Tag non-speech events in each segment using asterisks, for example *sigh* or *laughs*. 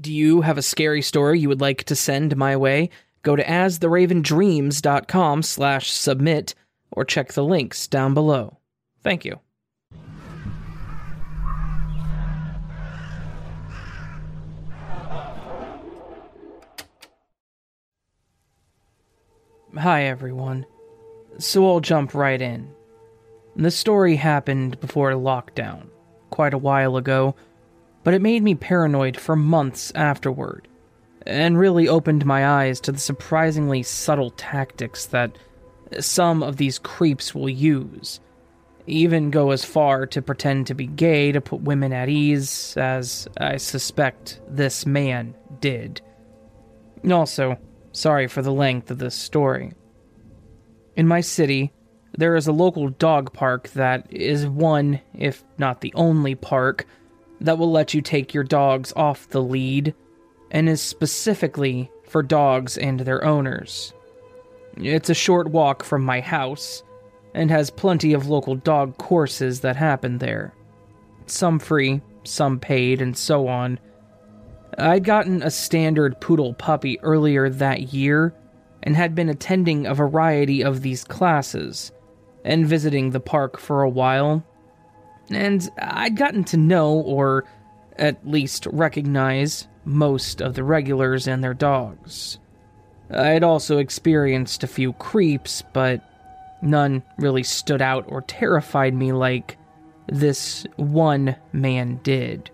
Do you have a scary story you would like to send my way? Go to astheravendreams.com slash submit or check the links down below. Thank you. Hi, everyone. So I'll jump right in. The story happened before lockdown, quite a while ago, but it made me paranoid for months afterward, and really opened my eyes to the surprisingly subtle tactics that some of these creeps will use. Even go as far to pretend to be gay to put women at ease, as I suspect this man did. Also, sorry for the length of this story. In my city, there is a local dog park that is one, if not the only park, that will let you take your dogs off the lead and is specifically for dogs and their owners. It's a short walk from my house and has plenty of local dog courses that happen there. Some free, some paid, and so on. I'd gotten a standard poodle puppy earlier that year and had been attending a variety of these classes and visiting the park for a while. And I'd gotten to know, or at least recognize, most of the regulars and their dogs. I'd also experienced a few creeps, but none really stood out or terrified me like this one man did.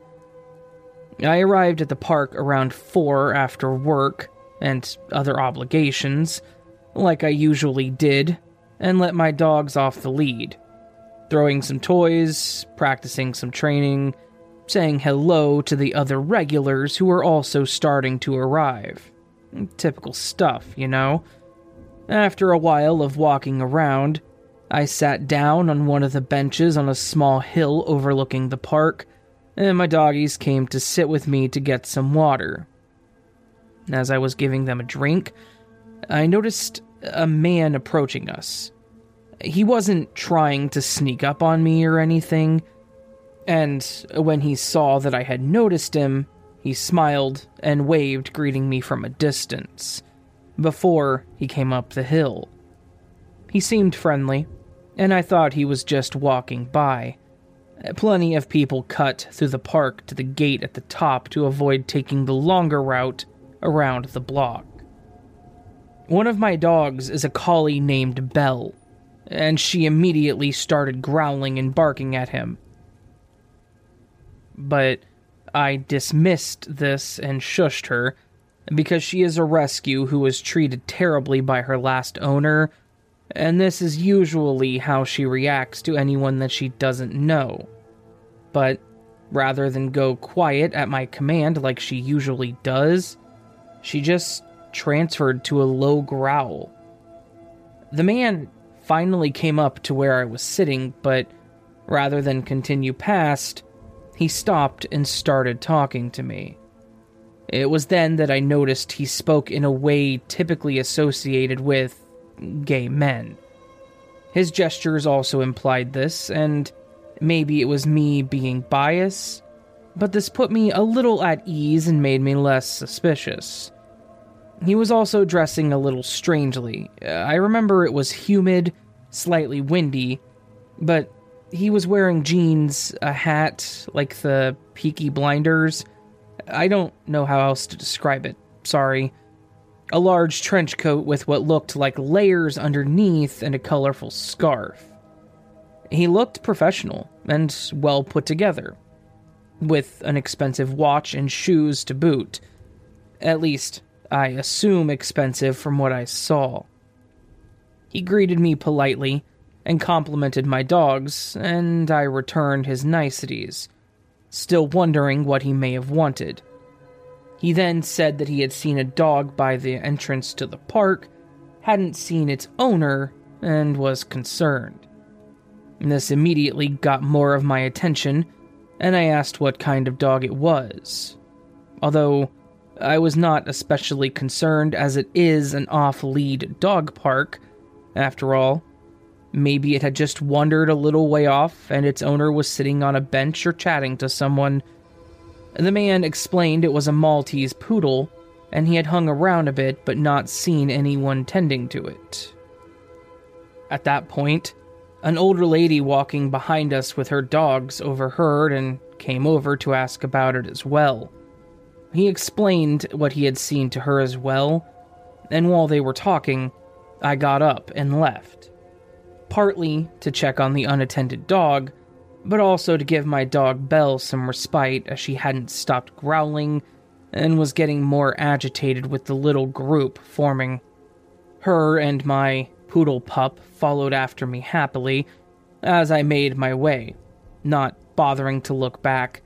I arrived at the park around 4 after work and other obligations, like I usually did, and let my dogs off the lead. Throwing some toys, practicing some training, saying hello to the other regulars who were also starting to arrive. Typical stuff, you know? After a while of walking around, I sat down on one of the benches on a small hill overlooking the park, and my doggies came to sit with me to get some water. As I was giving them a drink, I noticed a man approaching us. He wasn't trying to sneak up on me or anything, and when he saw that I had noticed him, he smiled and waved, greeting me from a distance, before he came up the hill. He seemed friendly, and I thought he was just walking by. Plenty of people cut through the park to the gate at the top to avoid taking the longer route around the block. One of my dogs is a collie named Belle, and she immediately started growling and barking at him. But I dismissed this and shushed her because she is a rescue who was treated terribly by her last owner, and this is usually how she reacts to anyone that she doesn't know. But rather than go quiet at my command like she usually does, she just transferred to a low growl. The man finally came up to where I was sitting, but rather than continue past, he stopped and started talking to me. It was then that I noticed he spoke in a way typically associated with gay men. His gestures also implied this, and maybe it was me being biased, but this put me a little at ease and made me less suspicious. He was also dressing a little strangely. Uh, I remember it was humid, slightly windy, but he was wearing jeans, a hat, like the Peaky Blinders. I don't know how else to describe it, sorry. A large trench coat with what looked like layers underneath and a colorful scarf. He looked professional and well put together, with an expensive watch and shoes to boot. At least, I assume expensive from what I saw. He greeted me politely and complimented my dogs, and I returned his niceties, still wondering what he may have wanted. He then said that he had seen a dog by the entrance to the park, hadn't seen its owner, and was concerned. This immediately got more of my attention, and I asked what kind of dog it was. Although I was not especially concerned as it is an off lead dog park. After all, maybe it had just wandered a little way off and its owner was sitting on a bench or chatting to someone. The man explained it was a Maltese poodle, and he had hung around a bit but not seen anyone tending to it. At that point, an older lady walking behind us with her dogs overheard and came over to ask about it as well. He explained what he had seen to her as well, and while they were talking, I got up and left. Partly to check on the unattended dog, but also to give my dog Belle some respite as she hadn't stopped growling and was getting more agitated with the little group forming. Her and my poodle pup followed after me happily as I made my way, not bothering to look back,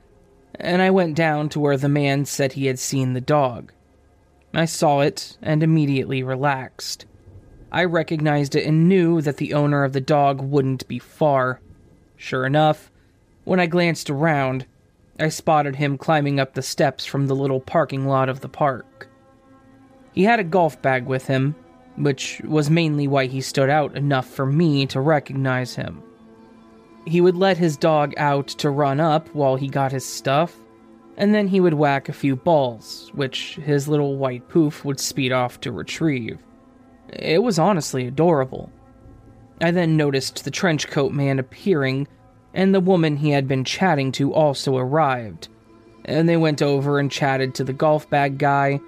and I went down to where the man said he had seen the dog. I saw it and immediately relaxed. I recognized it and knew that the owner of the dog wouldn't be far. Sure enough, when I glanced around, I spotted him climbing up the steps from the little parking lot of the park. He had a golf bag with him, which was mainly why he stood out enough for me to recognize him. He would let his dog out to run up while he got his stuff, and then he would whack a few balls, which his little white poof would speed off to retrieve. It was honestly adorable. I then noticed the trench coat man appearing, and the woman he had been chatting to also arrived, and they went over and chatted to the golf bag guy,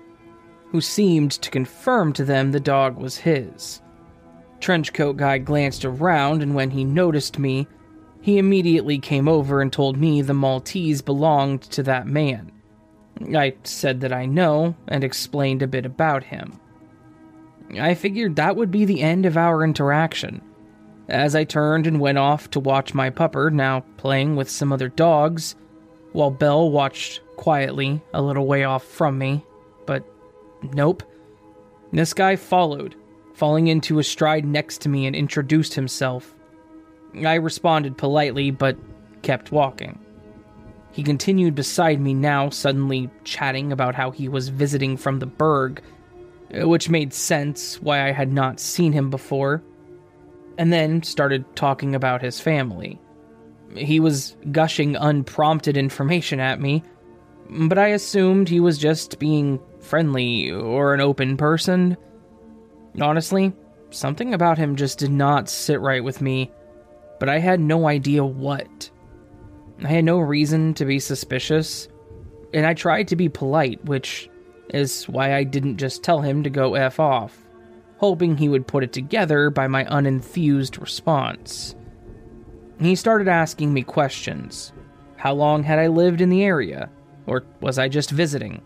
who seemed to confirm to them the dog was his. Trenchcoat guy glanced around, and when he noticed me, he immediately came over and told me the Maltese belonged to that man. I said that I know and explained a bit about him. I figured that would be the end of our interaction. As I turned and went off to watch my pupper, now playing with some other dogs, while Belle watched quietly a little way off from me, but nope. This guy followed, falling into a stride next to me and introduced himself. I responded politely, but kept walking. He continued beside me now, suddenly chatting about how he was visiting from the Berg uh, which made sense why I had not seen him before, and then started talking about his family. He was gushing unprompted information at me, but I assumed he was just being friendly or an open person. Honestly, something about him just did not sit right with me, but I had no idea what. I had no reason to be suspicious, and I tried to be polite, which is why I didn't just tell him to go F off, hoping he would put it together by my unenthused response. He started asking me questions. How long had I lived in the area? Or was I just visiting?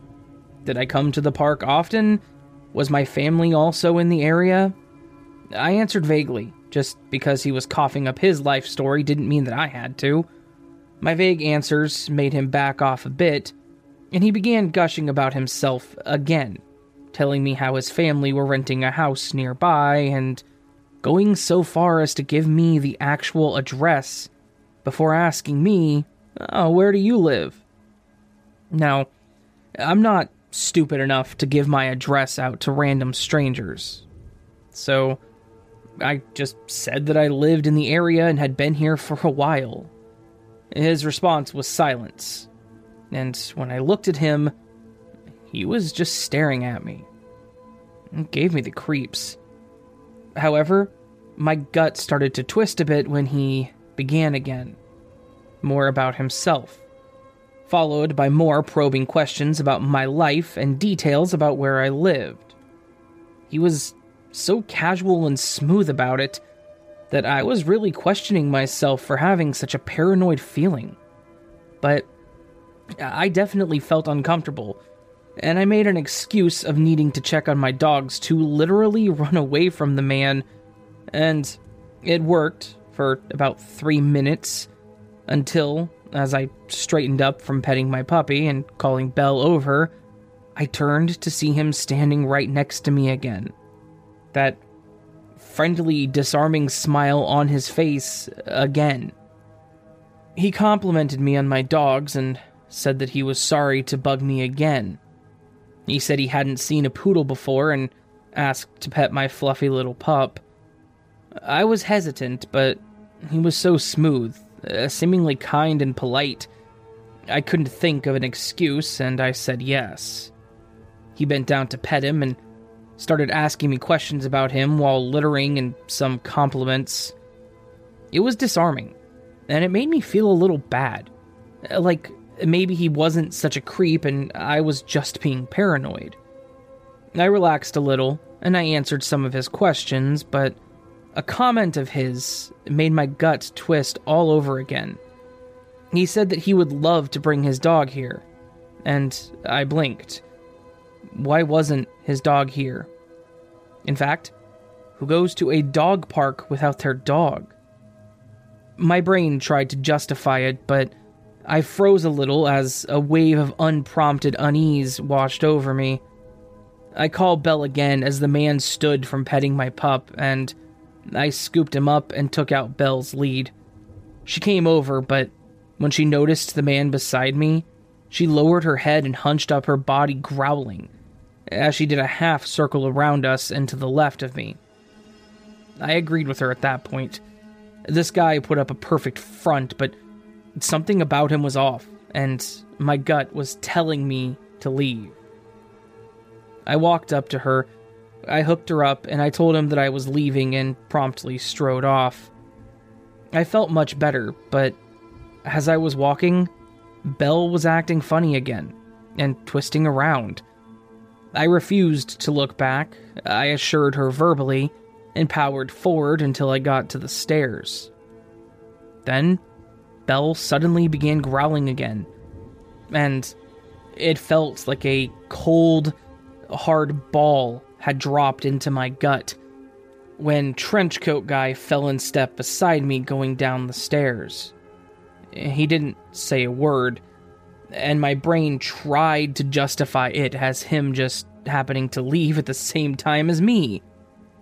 Did I come to the park often? Was my family also in the area? I answered vaguely, just because he was coughing up his life story didn't mean that I had to. My vague answers made him back off a bit, and he began gushing about himself again, telling me how his family were renting a house nearby and going so far as to give me the actual address before asking me, oh, where do you live? Now, I'm not stupid enough to give my address out to random strangers. So, I just said that I lived in the area and had been here for a while. His response was silence, and when I looked at him, he was just staring at me. It gave me the creeps. However, my gut started to twist a bit when he began again. More about himself, followed by more probing questions about my life and details about where I lived. He was so casual and smooth about it that I was really questioning myself for having such a paranoid feeling. But I definitely felt uncomfortable, and I made an excuse of needing to check on my dogs to literally *laughs* run away from the man, and it worked for about three minutes until, as I straightened up from petting my puppy and calling Belle over, I turned to see him standing right next to me again. That friendly, disarming smile on his face again. He complimented me on my dogs and said that he was sorry to bug me again. He said he hadn't seen a poodle before and asked to pet my fluffy little pup. I was hesitant, but he was so smooth, uh, seemingly kind and polite. I couldn't think of an excuse, and I said yes. He bent down to pet him and started asking me questions about him while littering and some compliments. It was disarming, and it made me feel a little bad. Uh, like maybe he wasn't such a creep and I was just being paranoid. I relaxed a little and I answered some of his questions, but a comment of his made my gut twist all over again. He said that he would love to bring his dog here, and I blinked. Why wasn't his dog here? In fact, who goes to a dog park without their dog? My brain tried to justify it, but I froze a little as a wave of unprompted unease washed over me. I called Belle again as the man stood from petting my pup, and I scooped him up and took out Belle's lead. She came over, but when she noticed the man beside me, she lowered her head and hunched up her body, growling, as she did a half circle around us and to the left of me. I agreed with her at that point. This guy put up a perfect front, but something about him was off, and my gut was telling me to leave. I walked up to her, I hooked her up, and I told him that I was leaving and promptly strode off. I felt much better, but as I was walking, Belle was acting funny again and twisting around. I refused to look back, I assured her verbally, and powered forward until I got to the stairs. Then, Belle suddenly began growling again, and it felt like a cold, hard ball had dropped into my gut when Trenchcoat Guy fell in step beside me going down the stairs. He didn't say a word, and my brain tried to justify it as him just happening to leave at the same time as me,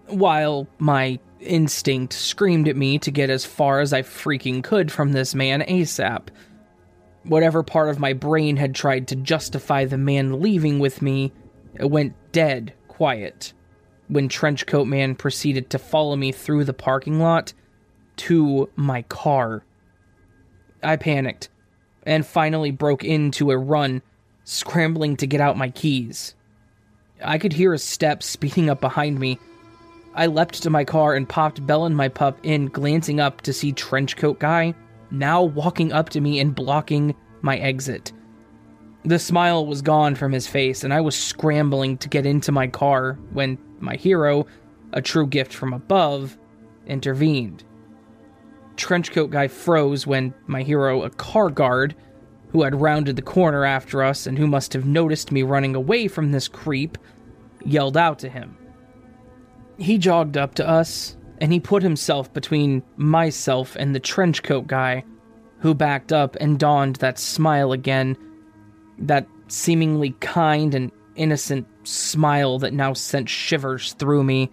while my instinct screamed at me to get as far as I freaking could from this man ASAP. Whatever part of my brain had tried to justify the man leaving with me it went dead quiet when Trenchcoat Man proceeded to follow me through the parking lot to my car. I panicked and finally broke into a run, scrambling to get out my keys. I could hear a step speeding up behind me. I leapt to my car and popped Belle and my pup in, glancing up to see Trenchcoat Guy now walking up to me and blocking my exit. The smile was gone from his face, and I was scrambling to get into my car when my hero, a true gift from above, intervened trenchcoat guy froze when my hero, a car guard, who had rounded the corner after us and who must have noticed me running away from this creep, yelled out to him. He jogged up to us, and he put himself between myself and the trenchcoat guy, who backed up and donned that smile again, that seemingly kind and innocent smile that now sent shivers through me.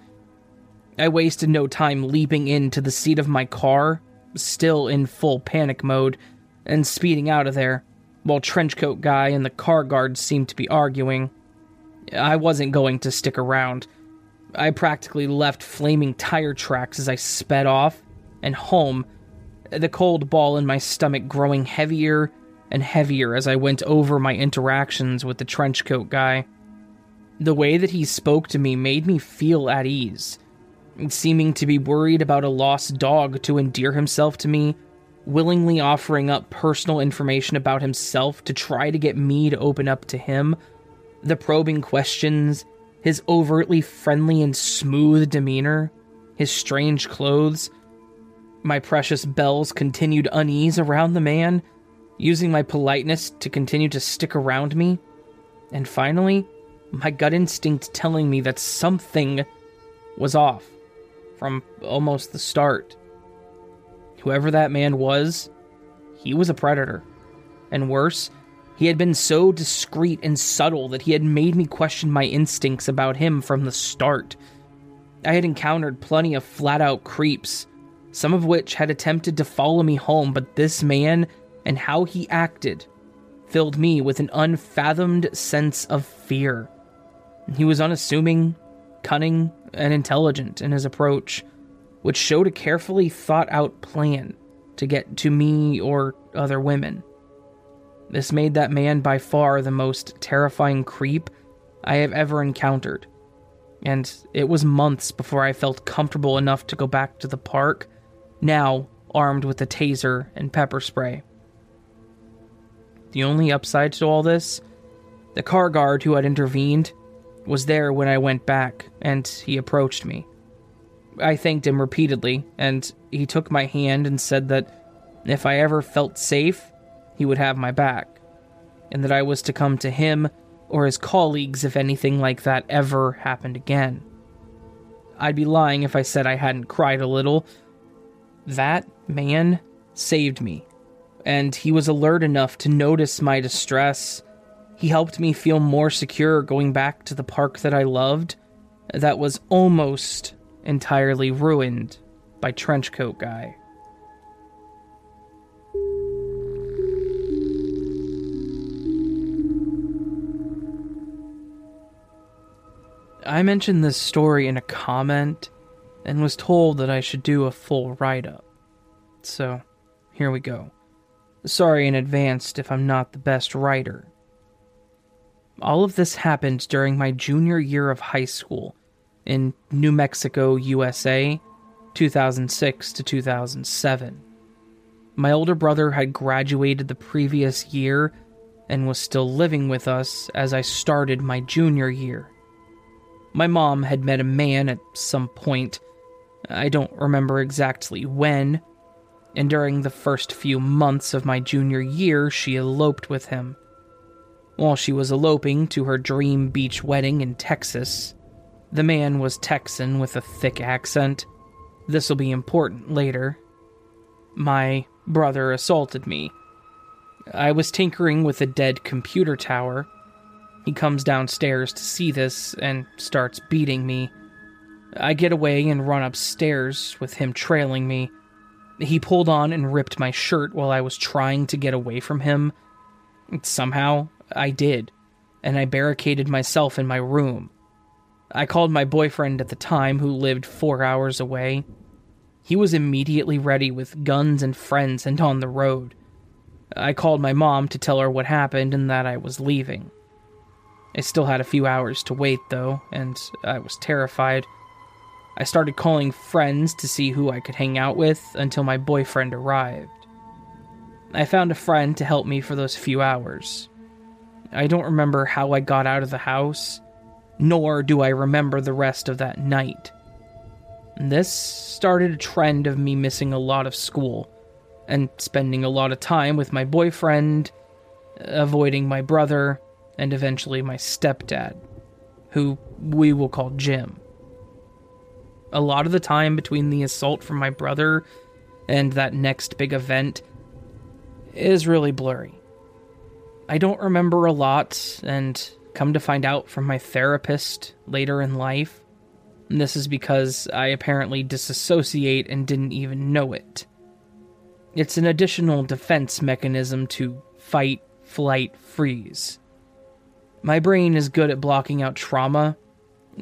I wasted no time leaping into the seat of my car still in full panic mode, and speeding out of there, while Trenchcoat Guy and the car guard seemed to be arguing. I wasn't going to stick around. I practically left flaming tire tracks as I sped off and home, the cold ball in my stomach growing heavier and heavier as I went over my interactions with the trenchcoat guy. The way that he spoke to me made me feel at ease seeming to be worried about a lost dog to endear himself to me, willingly offering up personal information about himself to try to get me to open up to him, the probing questions, his overtly friendly and smooth demeanor, his strange clothes, my precious Belle's continued unease around the man, using my politeness to continue to stick around me, and finally, my gut instinct telling me that something was off from almost the start. Whoever that man was, he was a predator. And worse, he had been so discreet and subtle that he had made me question my instincts about him from the start. I had encountered plenty of flat out creeps, some of which had attempted to follow me home, but this man and how he acted filled me with an unfathomed sense of fear. He was unassuming, cunning, and intelligent in his approach, which showed a carefully thought out plan to get to me or other women. This made that man by far the most terrifying creep I have ever encountered. And it was months before I felt comfortable enough to go back to the park, now armed with a taser and pepper spray. The only upside to all this the car guard who had intervened was there when I went back, and he approached me. I thanked him repeatedly, and he took my hand and said that if I ever felt safe, he would have my back, and that I was to come to him or his colleagues if anything like that ever happened again. I'd be lying if I said I hadn't cried a little. That man saved me, and he was alert enough to notice my distress. He helped me feel more secure going back to the park that I loved, that was almost entirely ruined by Trenchcoat Guy. I mentioned this story in a comment and was told that I should do a full write up. So, here we go. Sorry in advance if I'm not the best writer. All of this happened during my junior year of high school in New Mexico, USA, 2006 to 2007. My older brother had graduated the previous year and was still living with us as I started my junior year. My mom had met a man at some point, I don't remember exactly when, and during the first few months of my junior year, she eloped with him. While she was eloping to her dream beach wedding in Texas, the man was Texan with a thick accent. This'll be important later. My brother assaulted me. I was tinkering with a dead computer tower he comes downstairs to see this and starts beating me. I get away and run upstairs with him trailing me. He pulled on and ripped my shirt while I was trying to get away from him. Somehow, I did, and I barricaded myself in my room. I called my boyfriend at the time, who lived four hours away. He was immediately ready with guns and friends and on the road. I called my mom to tell her what happened and that I was leaving. I still had a few hours to wait, though, and I was terrified. I started calling friends to see who I could hang out with until my boyfriend arrived. I found a friend to help me for those few hours. I don't remember how I got out of the house, nor do I remember the rest of that night. This started a trend of me missing a lot of school and spending a lot of time with my boyfriend, avoiding my brother, and eventually my stepdad, who we will call Jim. A lot of the time between the assault from my brother and that next big event is really blurry. I don't remember a lot, and come to find out from my therapist later in life, this is because I apparently disassociate and didn't even know it. It's an additional defense mechanism to fight, flight, freeze. My brain is good at blocking out trauma.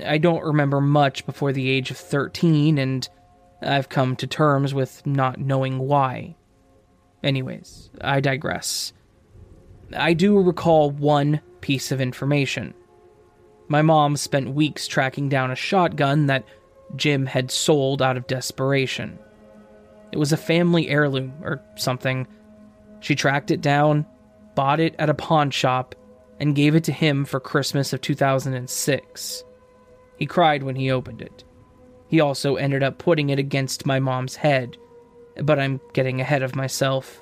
I don't remember much before the age of 13, and I've come to terms with not knowing why. Anyways, I digress. I do recall one piece of information. My mom spent weeks tracking down a shotgun that Jim had sold out of desperation. It was a family heirloom or something. She tracked it down, bought it at a pawn shop, and gave it to him for Christmas of 2006. He cried when he opened it. He also ended up putting it against my mom's head, but I'm getting ahead of myself.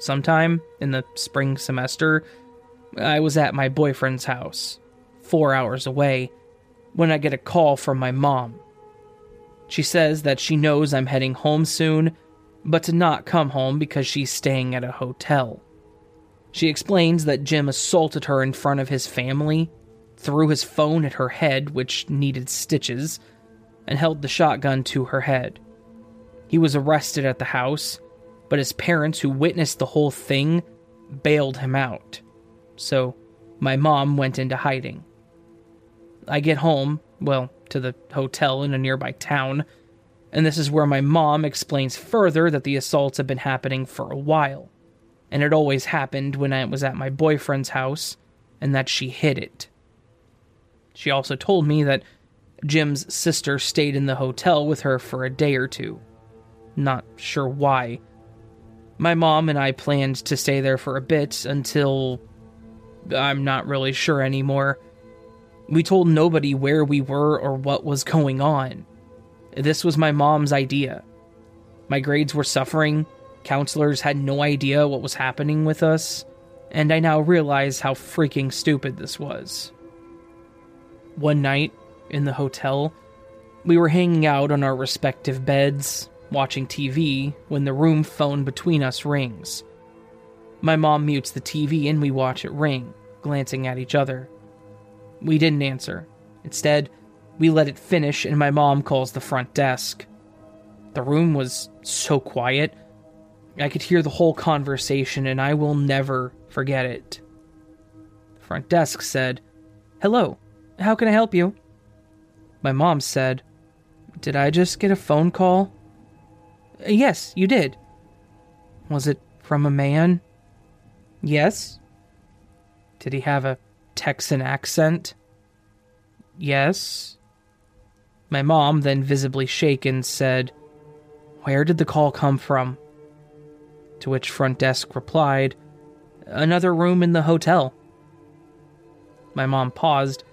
Sometime in the spring semester, I was at my boyfriend's house, four hours away, when I get a call from my mom. She says that she knows I'm heading home soon, but to not come home because she's staying at a hotel. She explains that Jim assaulted her in front of his family, threw his phone at her head, which needed stitches, and held the shotgun to her head. He was arrested at the house, but his parents, who witnessed the whole thing, bailed him out. So, my mom went into hiding. I get home, well, to the hotel in a nearby town, and this is where my mom explains further that the assaults have been happening for a while and it always happened when I was at my boyfriend's house, and that she hid it. She also told me that Jim's sister stayed in the hotel with her for a day or two. Not sure why. My mom and I planned to stay there for a bit until. I'm not really sure anymore. We told nobody where we were or what was going on. This was my mom's idea. My grades were suffering, counselors had no idea what was happening with us, and I now realize how freaking stupid this was. One night, in the hotel, we were hanging out on our respective beds, watching TV, when the room phone between us rings. My mom mutes the TV and we watch it ring, glancing at each other. We didn't answer. Instead, we let it finish and my mom calls the front desk. The room was so quiet, I could hear the whole conversation and I will never forget it. The front desk said, Hello, how can I help you? My mom said, Did I just get a phone call? Yes, you did. Was it from a man? Yes. Did he have a Texan accent? Yes. My mom, then visibly shaken, said, Where did the call come from? To which front desk replied, Another room in the hotel. My mom paused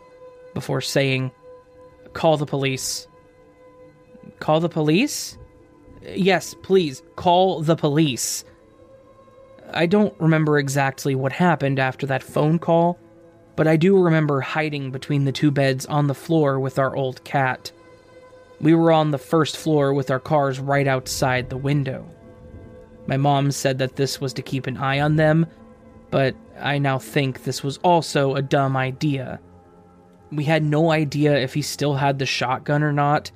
before saying, Call the police. Call the police? Yes, please, call the police. I don't remember exactly what happened after that phone call, but I do remember hiding between the two beds on the floor with our old cat. We were on the first floor with our cars right outside the window. My mom said that this was to keep an eye on them, but I now think this was also a dumb idea. We had no idea if he still had the shotgun or not,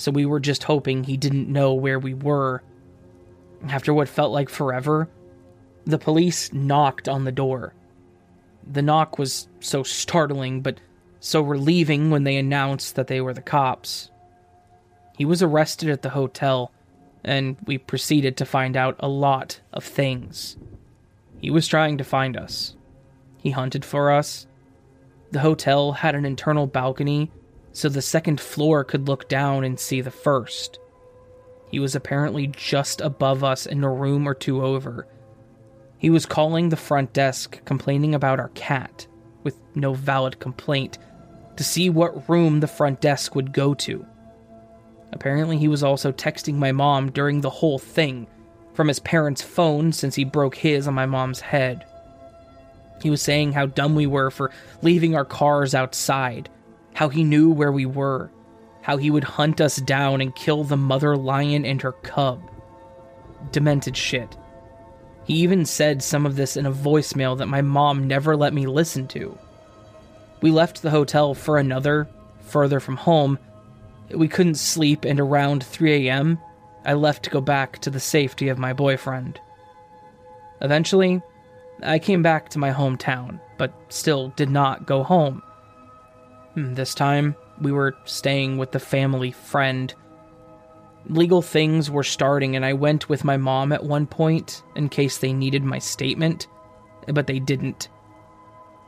so we were just hoping he didn't know where we were. After what felt like forever, the police knocked on the door. The knock was so startling, but so relieving when they announced that they were the cops. He was arrested at the hotel, and we proceeded to find out a lot of things. He was trying to find us. He hunted for us, the hotel had an internal balcony, so the second floor could look down and see the first. He was apparently just above us in a room or two over. He was calling the front desk, complaining about our cat, with no valid complaint, to see what room the front desk would go to. Apparently, he was also texting my mom during the whole thing from his parents' phone since he broke his on my mom's head. He was saying how dumb we were for leaving our cars outside, how he knew where we were, how he would hunt us down and kill the mother lion and her cub. Demented shit. He even said some of this in a voicemail that my mom never let me listen to. We left the hotel for another, further from home. We couldn't sleep, and around 3 a.m., I left to go back to the safety of my boyfriend. Eventually, I came back to my hometown, but still did not go home. Hmm, this time, we were staying with the family friend. Legal things were starting, and I went with my mom at one point in case they needed my statement, but they didn't.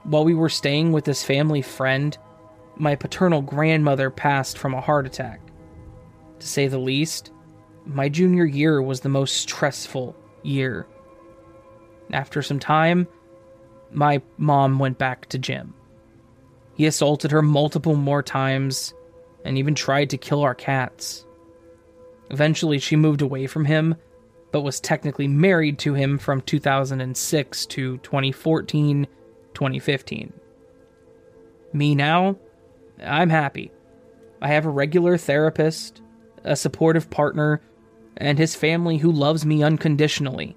While we were staying with this family friend, my paternal grandmother passed from a heart attack. To say the least, my junior year was the most stressful year after some time, my mom went back to Jim. He assaulted her multiple more times and even tried to kill our cats. Eventually, she moved away from him, but was technically married to him from 2006 to 2014 2015. Me now, I'm happy. I have a regular therapist, a supportive partner, and his family who loves me unconditionally.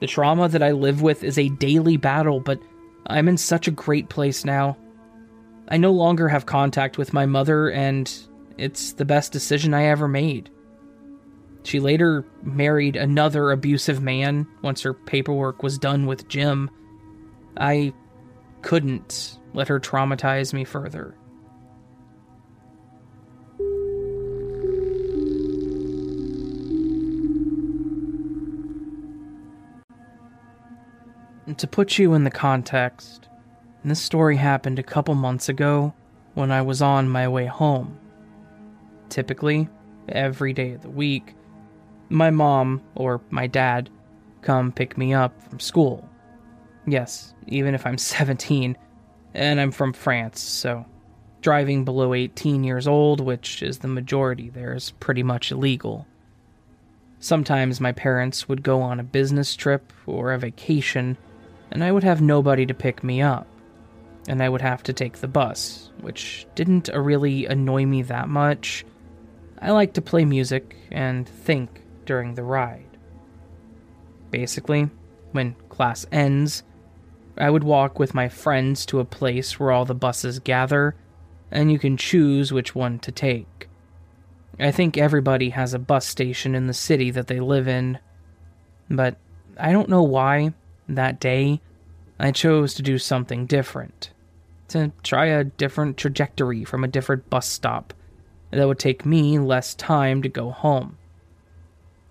The trauma that I live with is a daily battle, but I'm in such a great place now. I no longer have contact with my mother, and it's the best decision I ever made. She later married another abusive man once her paperwork was done with Jim. I couldn't let her traumatize me further. To put you in the context, this story happened a couple months ago when I was on my way home. Typically, every day of the week, my mom or my dad come pick me up from school. Yes, even if I'm *laughs* 17 and I'm from France, so driving below 18 years old, which is the majority there, is pretty much illegal. Sometimes my parents would go on a business trip or a vacation, and I would have nobody to pick me up, and I would have to take the bus, which didn't really annoy me that much. I like to play music and think during the ride. Basically, when class ends, I would walk with my friends to a place where all the buses gather, and you can choose which one to take. I think everybody has a bus station in the city that they live in, but I don't know why, that day, I chose to do something different. To try a different trajectory from a different bus stop that would take me less time to go home.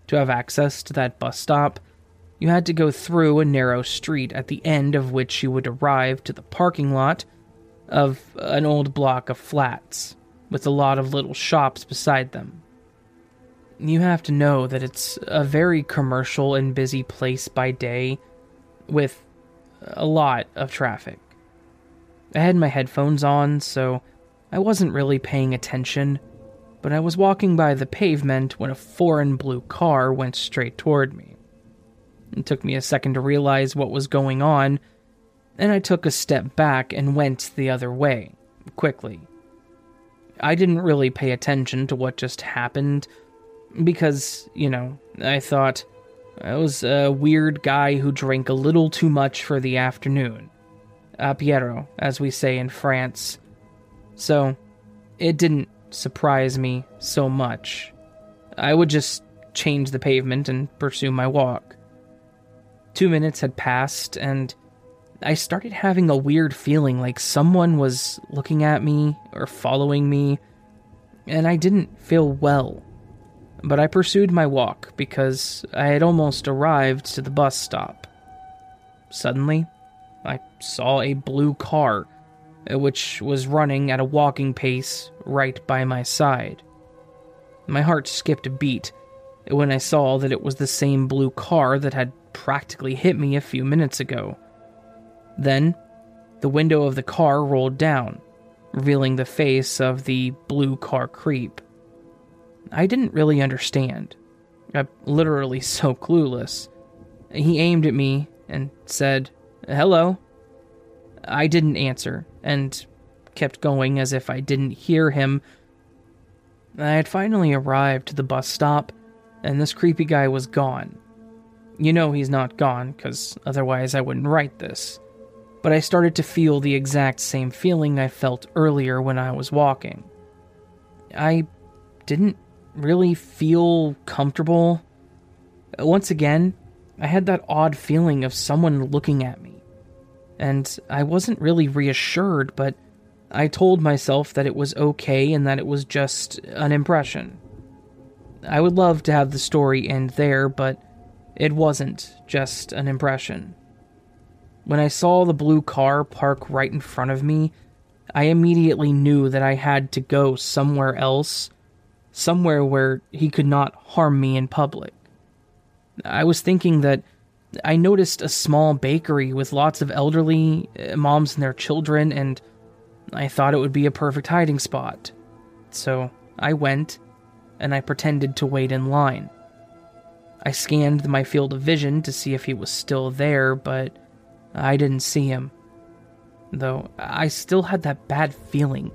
To have access to that bus stop, you had to go through a narrow street at the end of which you would arrive to the parking lot of an old block of flats with a lot of little shops beside them. You have to know that it's a very commercial and busy place by day with a lot of traffic. I had my headphones on, so I wasn't really paying attention but I was walking by the pavement when a foreign blue car went straight toward me. It took me a second to realize what was going on, and I took a step back and went the other way, quickly. I didn't really pay attention to what just happened because, you know, I thought I was a weird guy who drank a little too much for the afternoon. Uh, a Piero, as we say in France. So, it didn't surprise me so much. I would just change the pavement and pursue my walk. Two minutes had passed, and I started having a weird feeling like someone was looking at me or following me, and I didn't feel well. But I pursued my walk because I had almost arrived to the bus stop. Suddenly, I saw a blue car uh, which was running at a walking pace right by my side. My heart skipped a beat when I saw that it was the same blue car that had practically hit me a few minutes ago. Then, the window of the car rolled down, revealing the face of the blue car creep. I didn't really understand. I'm literally *laughs* so clueless. He aimed at me and said, Hello. I didn't answer, and kept going as if I didn't hear him. I had finally arrived to the bus stop, and this creepy guy was gone. You know he's not gone, because otherwise I wouldn't write this. But I started to feel the exact same feeling I felt earlier when I was walking. I didn't really feel comfortable. Once again, I had that odd feeling of someone looking at me and I wasn't really reassured, but I told myself that it was okay and that it was just an impression. I would love to have the story end there, but it wasn't just an impression. When I saw the blue car park right in front of me, I immediately knew that I had to go somewhere else, somewhere where he could not harm me in public. I was thinking that I noticed a small bakery with lots of elderly uh, moms and their children, and I thought it would be a perfect hiding spot. So I went, and I pretended to wait in line. I scanned my field of vision to see if he was still there, but I didn't see him. Though I still had that bad feeling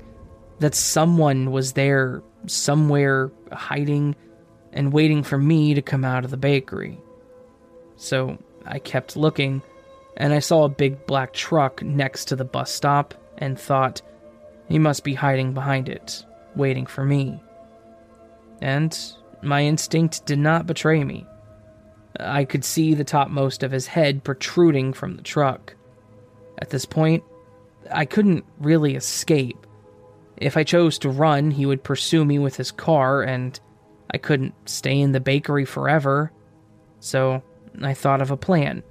that someone was there, somewhere, hiding and waiting for me to come out of the bakery. So I kept looking, and I saw a big black truck next to the bus stop and thought, he must be hiding behind it, waiting for me. And my instinct did not betray me. I could see the topmost of his head protruding from the truck. At this point, I couldn't really escape. If I chose to run, he would pursue me with his car, and I couldn't stay in the bakery forever. So I thought of a plan.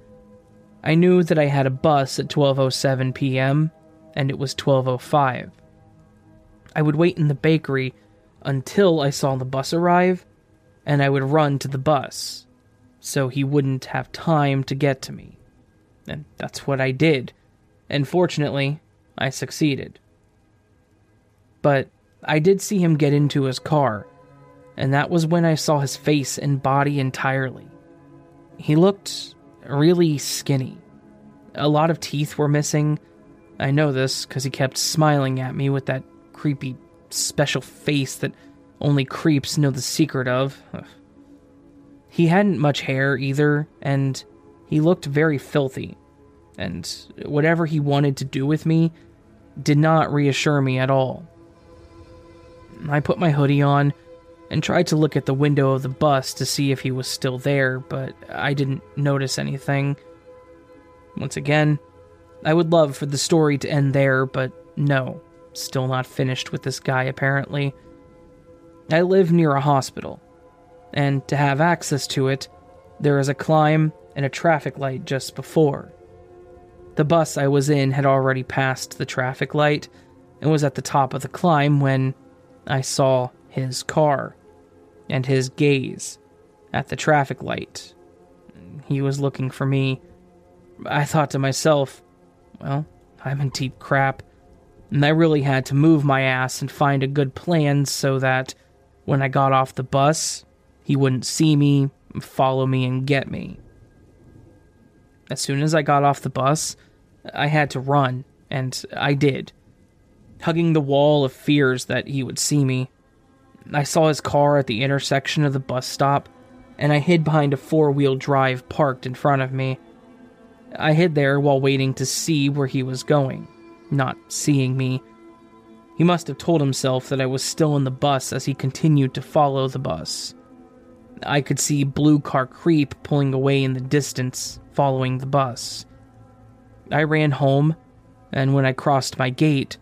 I knew that I had a bus at 12:07 p.m. and it was 12:05. I would wait in the bakery until I saw the bus arrive and I would run to the bus so he wouldn't have time to get to me. And that's what I did. And fortunately, I succeeded. But I did see him get into his car, and that was when I saw his face and body entirely. He looked really skinny. A lot of teeth were missing. I know this because he kept smiling at me with that creepy special face that only creeps know the secret of. Ugh. He hadn't much hair either, and he looked very filthy. And whatever he wanted to do with me did not reassure me at all. I put my hoodie on and tried to look at the window of the bus to see if he was still there, but I didn't notice anything. Once again, I would love for the story to end there, but no, still not finished with this guy apparently. I live near a hospital, and to have access to it, there is a climb and a traffic light just before. The bus I was in had already passed the traffic light and was at the top of the climb when I saw his car and his gaze at the traffic light. He was looking for me. I thought to myself, well, I'm in deep crap, and I really had to move my ass and find a good plan so that when I got off the bus, he wouldn't see me, follow me, and get me. As soon as I got off the bus, I had to run, and I did, hugging the wall of fears that he would see me. I saw his car at the intersection of the bus stop, and I hid behind a four wheel drive parked in front of me. I hid there while waiting to see where he was going, not seeing me. He must have told himself that I was still in the bus as he continued to follow the bus. I could see Blue Car Creep pulling away in the distance, following the bus. I ran home, and when I crossed my gate,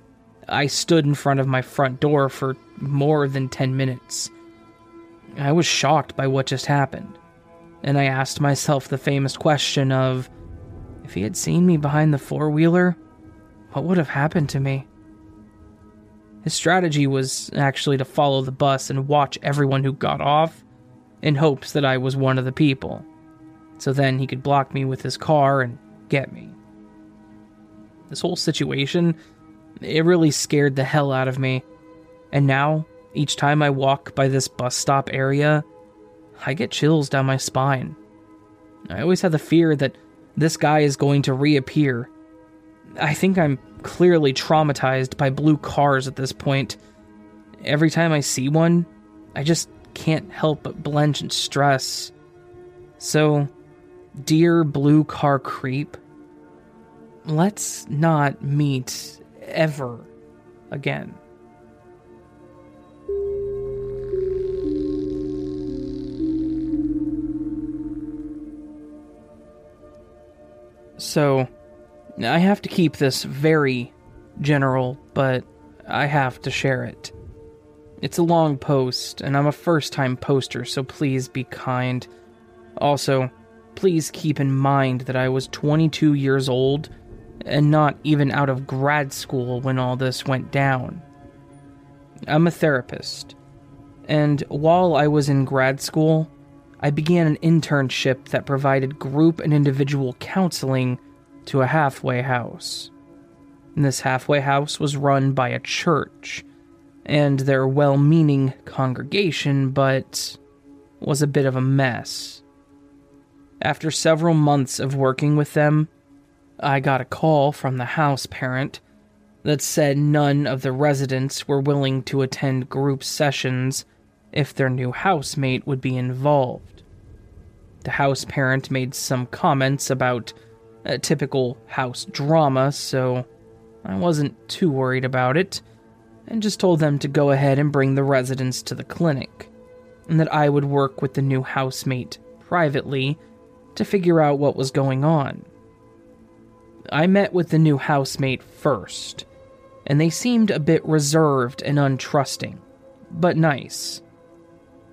I stood in front of my front door for more than 10 minutes. I was shocked by what just happened, and I asked myself the famous question of if he had seen me behind the four wheeler, what would have happened to me? His strategy was actually to follow the bus and watch everyone who got off in hopes that I was one of the people. So then he could block me with his car and get me. This whole situation, it really scared the hell out of me. And now, each time I walk by this bus stop area, I get chills down my spine. I always have the fear that this guy is going to reappear. I think I'm clearly traumatized by blue cars at this point. Every time I see one, I just can't help but blench and stress. So, dear blue car creep, let's not meet ever again. So, I have to keep this very general, but I have to share it. It's a long post, and I'm a first time poster, so please be kind. Also, please keep in mind that I was 22 years old and not even out of grad school when all this went down. I'm a therapist, and while I was in grad school, I began an internship that provided group and individual counseling to a halfway house. And this halfway house was run by a church and their well meaning congregation, but was a bit of a mess. After several months of working with them, I got a call from the house parent that said none of the residents were willing to attend group sessions if their new housemate would be involved. The house parent made some comments about a typical house drama, so I wasn't too worried about it and just told them to go ahead and bring the residents to the clinic, and that I would work with the new housemate privately to figure out what was going on. I met with the new housemate first, and they seemed a bit reserved and untrusting, but nice.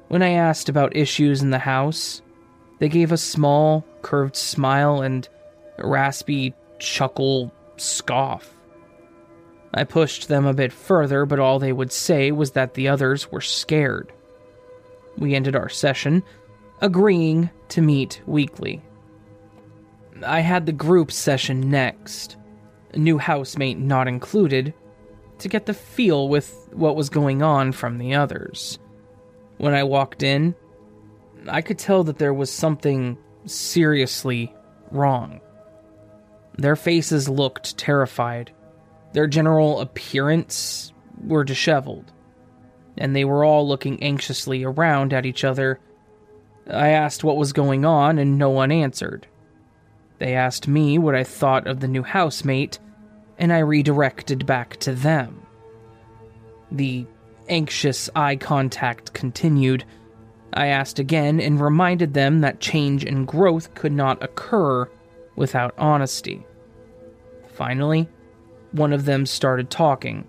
When I asked about issues in the house, they gave a small, curved smile and raspy chuckle scoff. I pushed them a bit further, but all they would say was that the others were scared. We ended our session, agreeing to meet weekly. I had the group session next, new housemate not included, to get the feel with what was going on from the others. When I walked in, I could tell that there was something seriously wrong. Their faces looked terrified. Their general appearance were disheveled. And they were all looking anxiously around at each other. I asked what was going on, and no one answered. They asked me what I thought of the new housemate, and I redirected back to them. The anxious eye contact continued. I asked again and reminded them that change and growth could not occur without honesty. Finally, one of them started talking,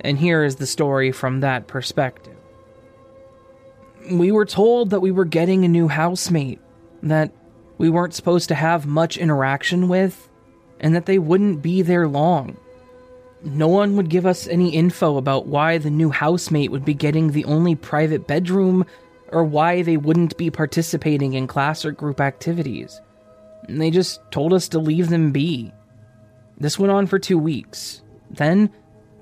and here is the story from that perspective. We were told that we were getting a new housemate, that we weren't supposed to have much interaction with, and that they wouldn't be there long. No one would give us any info about why the new housemate would be getting the only private bedroom or why they wouldn't be participating in class or group activities. And They just told us to leave them be. This went on for two weeks. Then,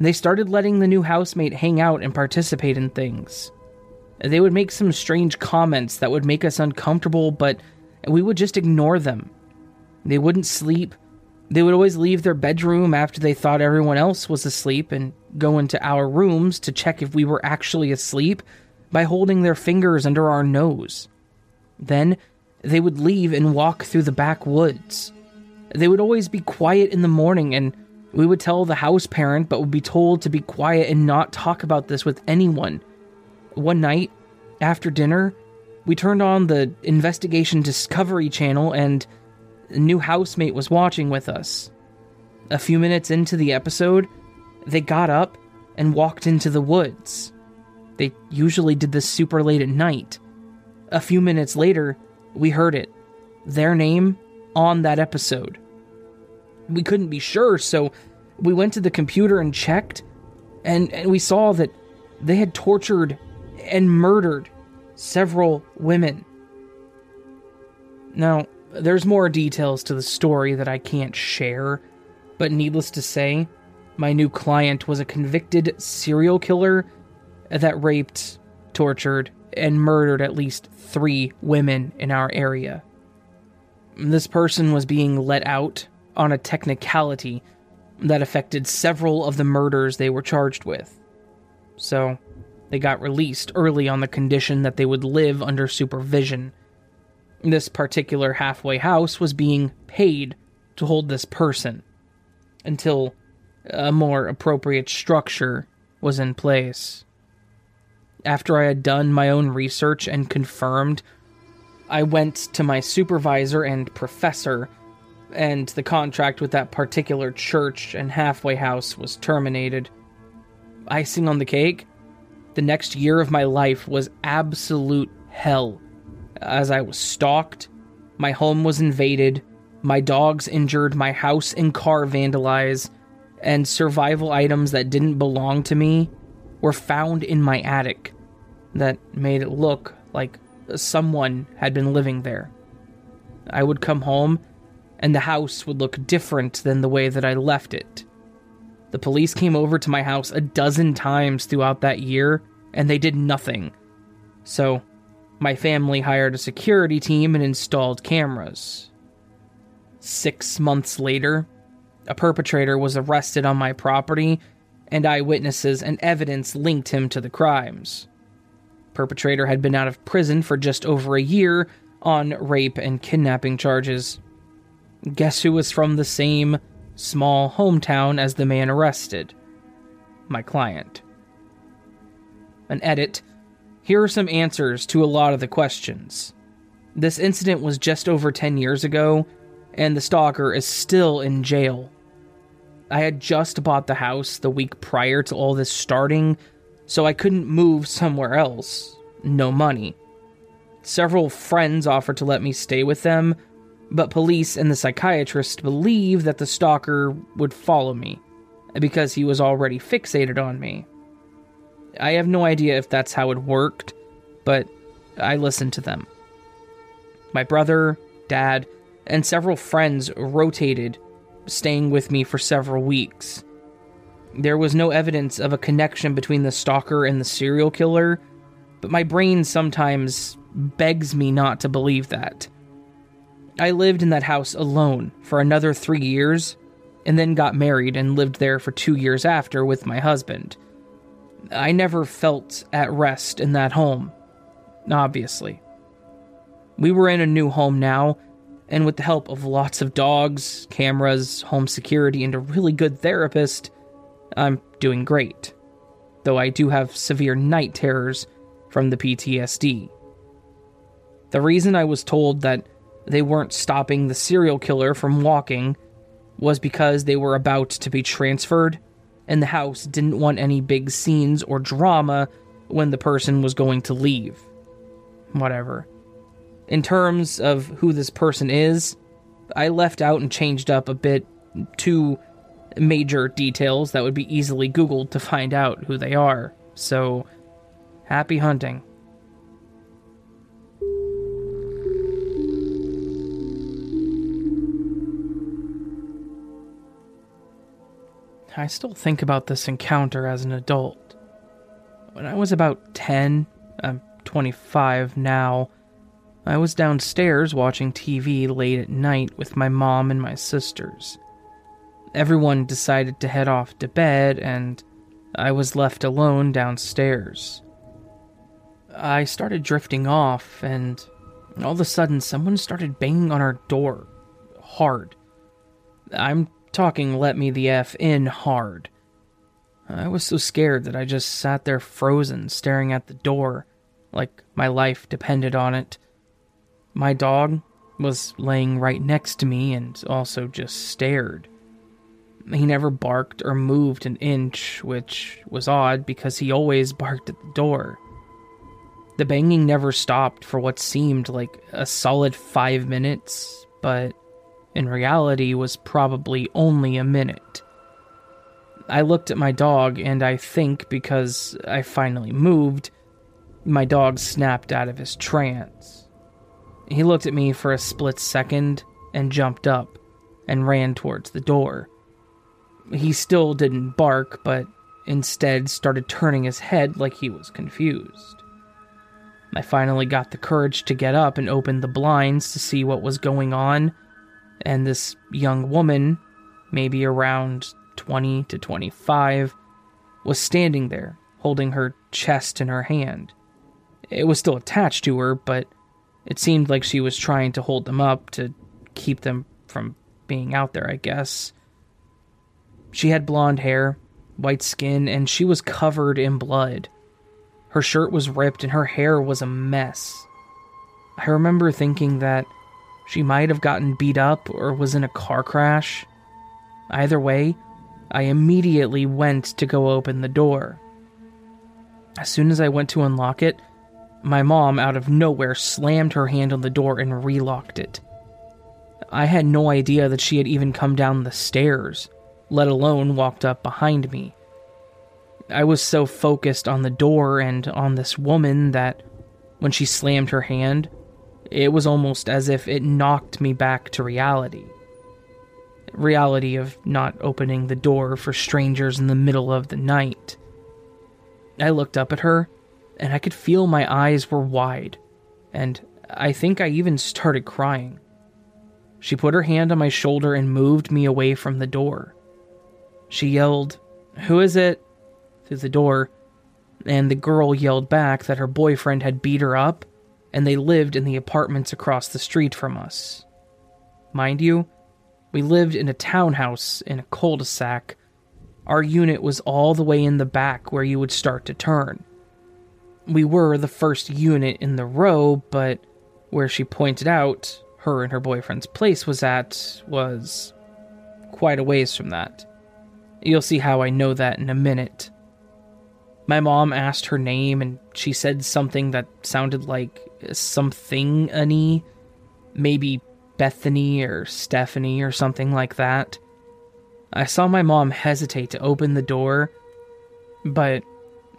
they started letting the new housemate hang out and participate in things. They would make some strange comments that would make us uncomfortable, but we would just ignore them. They wouldn't sleep. They would always leave their bedroom after they thought everyone else was asleep and go into our rooms to check if we were actually asleep by holding their fingers under our nose. Then they would leave and walk through the backwoods. They would always be quiet in the morning, and we would tell the house parent, but would be told to be quiet and not talk about this with anyone. One night, after dinner, we turned on the Investigation Discovery channel, and a new housemate was watching with us. A few minutes into the episode, they got up and walked into the woods. They usually did this super late at night. A few minutes later, we heard it. Their name on that episode. We couldn't be sure, so we went to the computer and checked, and, and we saw that they had tortured and murdered several women. Now, there's more details to the story that I can't share, but needless to say, my new client was a convicted serial killer that raped, tortured, and murdered at least three women in our area. This person was being let out on a technicality that affected several of the murders they were charged with. So, they got released early on the condition that they would live under supervision. This particular halfway house was being paid to hold this person until a more appropriate structure was in place. After I had done my own research and confirmed, I went to my supervisor and professor, and the contract with that particular church and halfway house was terminated. Icing on the cake, the next year of my life was absolute hell. As I was stalked, my home was invaded, my dogs injured, my house and car vandalized, and survival items that didn't belong to me were found in my attic that made it look like someone had been living there. I would come home, and the house would look different than the way that I left it. The police came over to my house a dozen times throughout that year, and they did nothing. So, my family hired a security team and installed cameras. Six months later, a perpetrator was arrested on my property, and eyewitnesses and evidence linked him to the crimes. Perpetrator had been out of prison for just over a year on rape and kidnapping charges. Guess who was from the same small hometown as the man arrested? My client. An edit. Here are some answers to a lot of the questions. This incident was just over 10 years ago, and the stalker is still in jail. I had just bought the house the week prior to all this starting, so I couldn't move somewhere else. No money. Several friends offered to let me stay with them, But police and the psychiatrist believe that the stalker would follow me because he was already fixated on me. I have no idea if that's how it worked, but I listened to them. My brother, dad, and several friends rotated, staying with me for several weeks. There was no evidence of a connection between the stalker and the serial killer, but my brain sometimes begs me not to believe that. I lived in that house alone for another three years, and then got married and lived there for two years after with my husband. I never felt at rest in that home, obviously. We were in a new home now, and with the help of lots of dogs, cameras, home security, and a really good therapist, I'm doing great. Though I do have severe night terrors from the PTSD. The reason I was told that they weren't stopping the serial killer from walking was because they were about to be transferred, and the house didn't want any big scenes or drama when the person was going to leave. Whatever. In terms of who this person is, I left out and changed up a bit two major details that would be easily Googled to find out who they are. So, happy hunting. I still think about this encounter as an adult. When I was about 10, I'm 25 now, I was downstairs watching TV late at night with my mom and my sisters. Everyone decided to head off to bed, and I was left alone downstairs. I started drifting off, and all of a sudden, someone started banging on our door. Hard. I'm talking let me the F in hard. I was so scared that I just sat there frozen, staring at the door, like my life depended on it. My dog was laying right next to me and also just stared. He never barked or moved an inch, which was odd because he always barked at the door. The banging never stopped for what seemed like a solid five minutes, but in reality was probably only a minute. I looked at my dog, and I think because I finally moved, my dog snapped out of his trance. He looked at me for a split second and jumped up and ran towards the door. He still didn't bark, but instead started turning his head like he was confused. I finally got the courage to get up and open the blinds to see what was going on and this young woman, maybe around 20 to 25, was standing there, holding her chest in her hand. It was still attached to her, but it seemed like she was trying to hold them up to keep them from being out there, I guess. She had blonde hair, white skin, and she was covered in blood. Her shirt was ripped and her hair was a mess. I remember thinking that she might have gotten beat up or was in a car crash. Either way, I immediately went to go open the door. As soon as I went to unlock it, my mom, out of nowhere, slammed her hand on the door and relocked it. I had no idea that she had even come down the stairs, let alone walked up behind me. I was so focused on the door and on this woman that when she slammed her hand, it was almost as if it knocked me back to reality. Reality of not opening the door for strangers in the middle of the night. I looked up at her, and I could feel my eyes were wide, and I think I even started crying. She put her hand on my shoulder and moved me away from the door. She yelled, Who is it? through the door, and the girl yelled back that her boyfriend had beat her up and they lived in the apartments across the street from us. Mind you, we lived in a townhouse in a cul de sac. Our unit was all the way in the back where you would start to turn. We were the first unit in the row, but where she pointed out her and her boyfriend's place was at was quite a ways from that. You'll see how I know that in a minute. My mom asked her name and she said something that sounded like something any, maybe Bethany or Stephanie or something like that. I saw my mom hesitate to open the door, but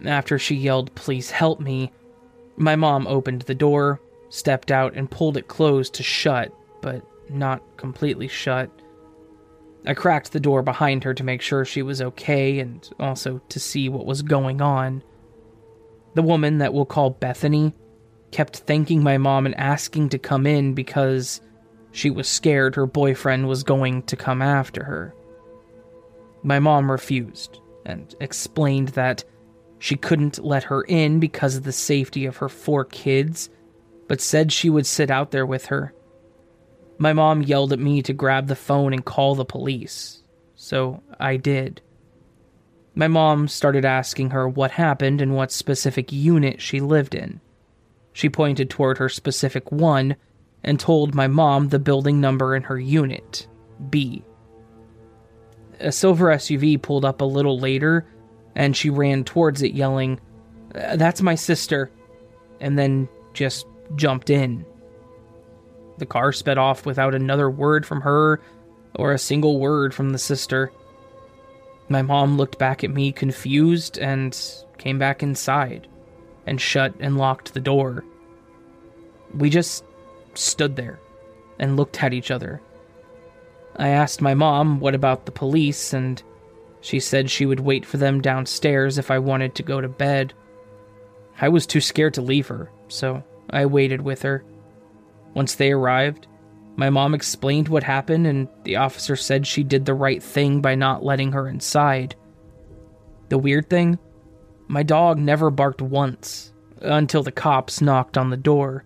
after she yelled, Please help me, my mom opened the door, stepped out, and pulled it closed to shut, but not completely shut. I cracked the door behind her to make sure she was okay and also to see what was going on. The woman that we'll call Bethany kept thanking my mom and asking to come in because she was scared her boyfriend was going to come after her. My mom refused and explained that she couldn't let her in because of the safety of her four kids, but said she would sit out there with her. My mom yelled at me to grab the phone and call the police, so I did. My mom started asking her what happened and what specific unit she lived in. She pointed toward her specific one and told my mom the building number in her unit B. A silver SUV pulled up a little later and she ran towards it, yelling, That's my sister, and then just jumped in. The car sped off without another word from her or a single word from the sister. My mom looked back at me confused and came back inside and shut and locked the door. We just stood there and looked at each other. I asked my mom what about the police, and she said she would wait for them downstairs if I wanted to go to bed. I was too scared to leave her, so I waited with her. Once they arrived, my mom explained what happened, and the officer said she did the right thing by not letting her inside. The weird thing? My dog never barked once until the cops knocked on the door.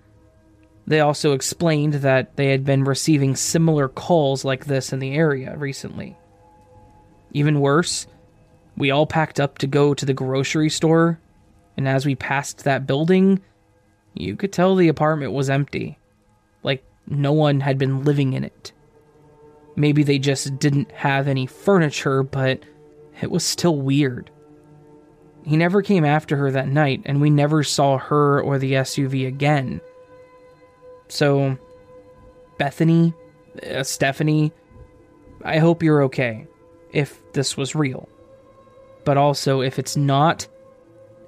They also explained that they had been receiving similar calls like this in the area recently. Even worse, we all packed up to go to the grocery store, and as we passed that building, you could tell the apartment was empty like no one had been living in it. Maybe they just didn't have any furniture, but it was still weird. He never came after her that night, and we never saw her or the SUV again. So, Bethany, uh, Stephanie, I hope you're okay if this was real. But also, if it's not,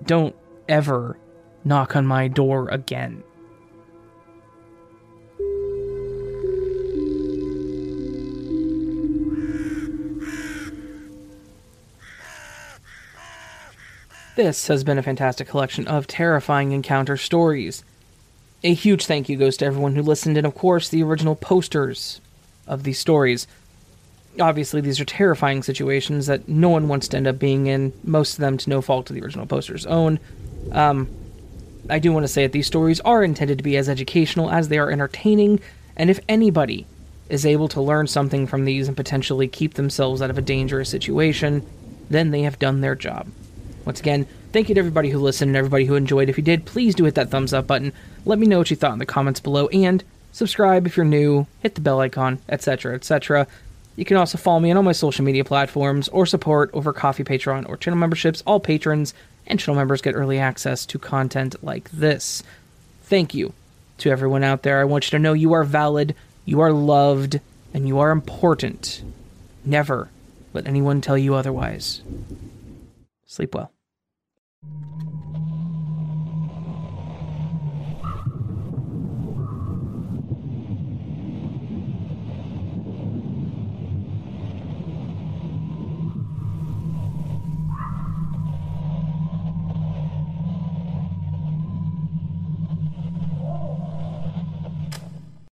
don't ever knock on my door again. This has been a fantastic collection of terrifying encounter stories. A huge thank you goes to everyone who listened, and of course, the original posters of these stories. Obviously, these are terrifying situations that no one wants to end up being in, most of them to no fault of the original posters' own. Um, I do want to say that these stories are intended to be as educational as they are entertaining, and if anybody is able to learn something from these and potentially keep themselves out of a dangerous situation, then they have done their job. Once again, thank you to everybody who listened and everybody who enjoyed. If you did, please do hit that thumbs up button. Let me know what you thought in the comments below, and subscribe if you're new, hit the bell icon, etc., etc. You can also follow me on all my social media platforms or support over Ko-fi, Patreon, or channel memberships. All patrons and channel members get early access to content like this. Thank you to everyone out there. I want you to know you are valid, you are loved, and you are important. Never let anyone tell you otherwise. Sleep well you